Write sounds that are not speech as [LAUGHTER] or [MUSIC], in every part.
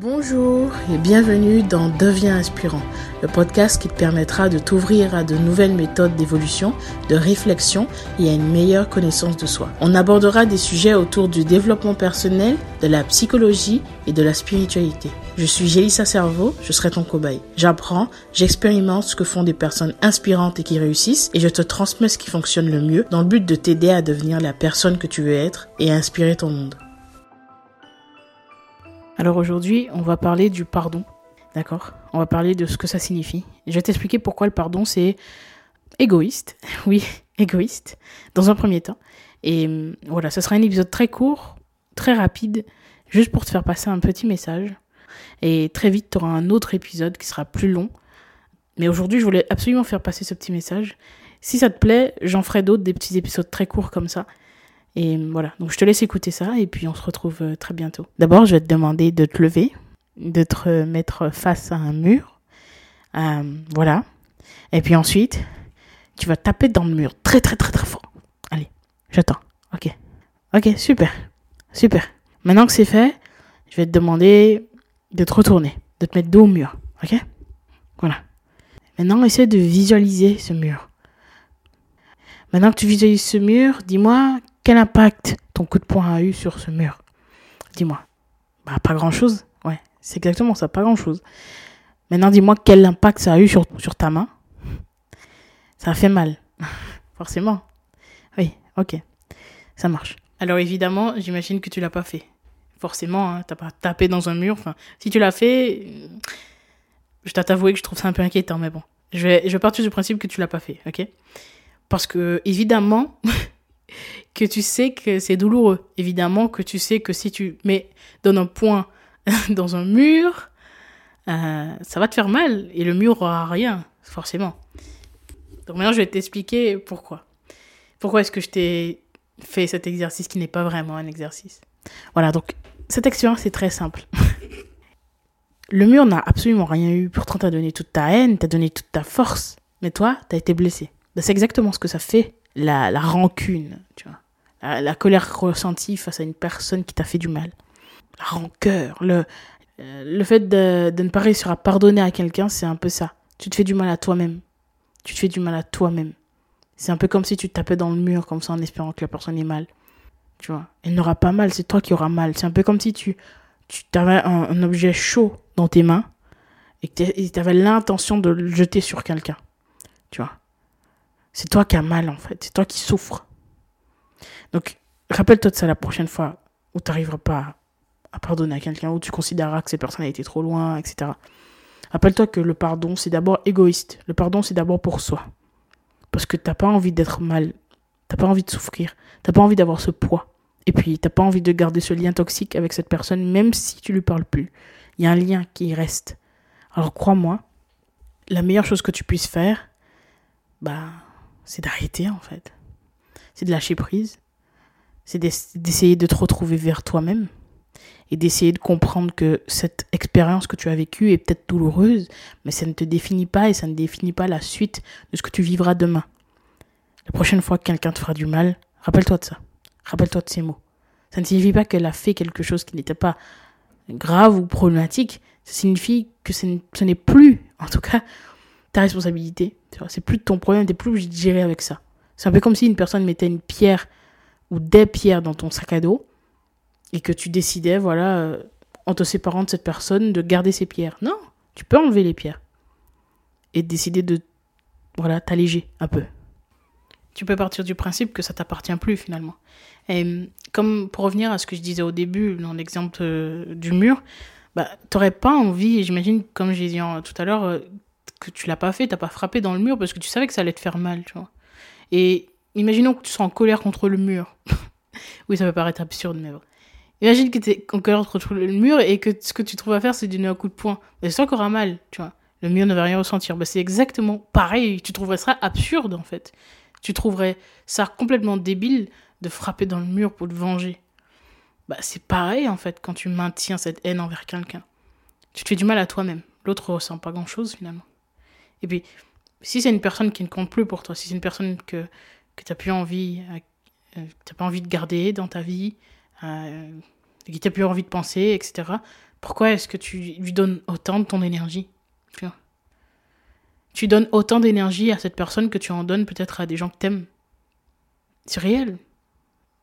Bonjour et bienvenue dans Deviens inspirant, le podcast qui te permettra de t'ouvrir à de nouvelles méthodes d'évolution, de réflexion et à une meilleure connaissance de soi. On abordera des sujets autour du développement personnel, de la psychologie et de la spiritualité. Je suis Gélissa Cerveau, je serai ton cobaye. J'apprends, j'expérimente ce que font des personnes inspirantes et qui réussissent et je te transmets ce qui fonctionne le mieux dans le but de t'aider à devenir la personne que tu veux être et à inspirer ton monde. Alors aujourd'hui, on va parler du pardon. D'accord? On va parler de ce que ça signifie. Je vais t'expliquer pourquoi le pardon, c'est égoïste. [LAUGHS] Oui, égoïste, dans un premier temps. Et hum, voilà, ce sera un épisode très court, très rapide, juste pour te faire passer un petit message. Et très vite, tu auras un autre épisode qui sera plus long. Mais aujourd'hui, je voulais absolument faire passer ce petit message. Si ça te plaît, j'en ferai d'autres, des petits épisodes très courts comme ça. Et voilà, donc je te laisse écouter ça et puis on se retrouve euh, très bientôt. D'abord, je vais te demander de te lever, de te mettre face à un mur. Euh, voilà. Et puis ensuite, tu vas taper dans le mur très très très très fort. Allez, j'attends. Ok. Ok, super. Super. Maintenant que c'est fait, je vais te demander de te retourner, de te mettre dos au mur. Ok? Voilà. Maintenant, essaie de visualiser ce mur. Maintenant que tu visualises ce mur, dis-moi quel impact ton coup de poing a eu sur ce mur? Dis-moi. Bah, pas grand-chose. Ouais, c'est exactement ça, pas grand-chose. Maintenant, dis-moi quel impact ça a eu sur, sur ta main. Ça a fait mal. [LAUGHS] Forcément. Oui, ok. Ça marche. Alors évidemment, j'imagine que tu l'as pas fait. Forcément, hein, t'as pas tapé dans un mur. Enfin, si tu l'as fait, je t'avouer que je trouve ça un peu inquiétant, mais bon. Je vais, je vais partir du principe que tu l'as pas fait, ok? Parce que, évidemment, [LAUGHS] que tu sais que c'est douloureux. Évidemment que tu sais que si tu mets donnes un point [LAUGHS] dans un mur, euh, ça va te faire mal et le mur aura rien, forcément. Donc maintenant, je vais t'expliquer pourquoi. Pourquoi est-ce que je t'ai fait cet exercice qui n'est pas vraiment un exercice. Voilà, donc cette expérience est très simple. [LAUGHS] le mur n'a absolument rien eu. Pourtant, t'as donné toute ta haine, t'as donné toute ta force. Mais toi, t'as été blessé. Ben, c'est exactement ce que ça fait la, la rancune, tu vois. La, colère ressentie face à une personne qui t'a fait du mal. La rancœur, le, euh, le fait de, de ne pas réussir à pardonner à quelqu'un, c'est un peu ça. Tu te fais du mal à toi-même. Tu te fais du mal à toi-même. C'est un peu comme si tu tapais dans le mur comme ça en espérant que la personne ait mal. Tu vois. Elle n'aura pas mal, c'est toi qui auras mal. C'est un peu comme si tu, tu avais un, un objet chaud dans tes mains et que tu avais l'intention de le jeter sur quelqu'un. Tu vois. C'est toi qui as mal en fait, c'est toi qui souffres. Donc, rappelle-toi de ça la prochaine fois où tu n'arriveras pas à pardonner à quelqu'un, où tu considéreras que cette personne a été trop loin, etc. Rappelle-toi que le pardon, c'est d'abord égoïste. Le pardon, c'est d'abord pour soi. Parce que t'as pas envie d'être mal, t'as pas envie de souffrir, t'as pas envie d'avoir ce poids. Et puis, t'as pas envie de garder ce lien toxique avec cette personne, même si tu lui parles plus. Il y a un lien qui reste. Alors, crois-moi, la meilleure chose que tu puisses faire, bah, c'est d'arrêter en fait. C'est de lâcher prise. C'est d'essayer de te retrouver vers toi-même et d'essayer de comprendre que cette expérience que tu as vécue est peut-être douloureuse, mais ça ne te définit pas et ça ne définit pas la suite de ce que tu vivras demain. La prochaine fois que quelqu'un te fera du mal, rappelle-toi de ça. Rappelle-toi de ces mots. Ça ne signifie pas qu'elle a fait quelque chose qui n'était pas grave ou problématique. Ça signifie que ce n'est plus, en tout cas, ta responsabilité. C'est plus ton problème, t'es plus obligé de gérer avec ça. C'est un peu comme si une personne mettait une pierre ou des pierres dans ton sac à dos et que tu décidais, voilà, euh, en te séparant de cette personne, de garder ces pierres. Non, tu peux enlever les pierres et décider de, voilà, t'alléger un peu. Tu peux partir du principe que ça t'appartient plus finalement. Et comme pour revenir à ce que je disais au début, dans l'exemple euh, du mur, bah, t'aurais pas envie, j'imagine, comme j'ai dit tout à l'heure, euh, que tu l'as pas fait, t'as pas frappé dans le mur parce que tu savais que ça allait te faire mal, tu vois. Et imaginons que tu sois en colère contre le mur. [LAUGHS] oui, ça peut paraître absurde, mais bon. Imagine que tu es en colère contre le mur et que ce que tu trouves à faire, c'est donner un coup de poing. Mais c'est encore un mal, tu vois. Le mur ne va rien ressentir. Bah, c'est exactement pareil. Tu trouverais ça absurde, en fait. Tu trouverais ça complètement débile de frapper dans le mur pour te venger. Bah, c'est pareil, en fait, quand tu maintiens cette haine envers quelqu'un. Tu te fais du mal à toi-même. L'autre ressent pas grand-chose, finalement. Et puis, si c'est une personne qui ne compte plus pour toi, si c'est une personne que, que tu n'as plus envie, euh, pas envie de garder dans ta vie, euh, qui tu plus envie de penser, etc., Pourquoi est-ce que tu lui donnes autant de ton énergie tu donnes autant d'énergie à cette personne que tu en donnes peut-être à des gens que t'aimes. C'est réel.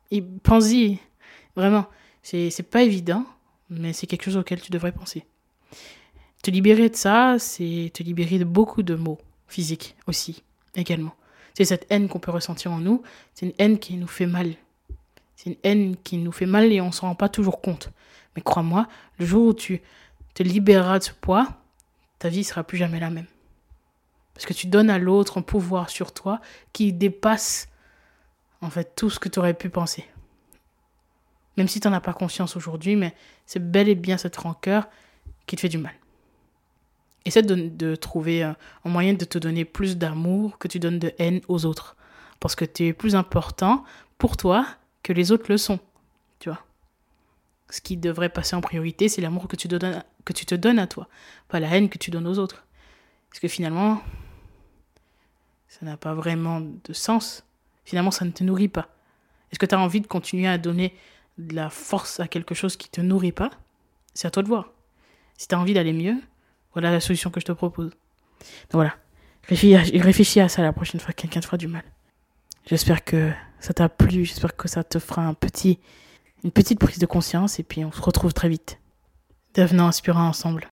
Et pense-y. Vraiment. C'est pas évident, mais c'est quelque chose auquel tu devrais penser. Te libérer de ça, c'est te libérer de beaucoup de mots physiques aussi, également. C'est cette haine qu'on peut ressentir en nous. C'est une haine qui nous fait mal. C'est une haine qui nous fait mal et on s'en rend pas toujours compte. Mais crois-moi, le jour où tu te libéreras de ce poids, ta vie sera plus jamais la même. Parce que tu donnes à l'autre un pouvoir sur toi qui dépasse en fait tout ce que tu aurais pu penser. Même si tu n'en as pas conscience aujourd'hui, mais c'est bel et bien cette rancœur qui te fait du mal. Essaie de, trouver un moyen de te donner plus d'amour que tu donnes de haine aux autres. Parce que tu es plus important pour toi que les autres le sont. Tu vois Ce qui devrait passer en priorité, c'est l'amour que, tu donnes, que tu te donnes à toi, pas la haine que tu donnes aux autres. Parce que finalement, ça n'a pas vraiment de sens. Finalement, ça ne te nourrit pas. Est-ce que tu as envie de continuer à donner de la force à quelque chose qui te nourrit pas? C'est à toi de voir. Si tu as envie d'aller mieux, voilà la solution que je te propose. Donc voilà. Réfléchis à ça la prochaine fois que quelqu'un te fera du mal. J'espère que ça t'a plu, j'espère que ça te fera un petit, une petite prise de conscience et puis on se retrouve très vite. Devenons inspirants ensemble.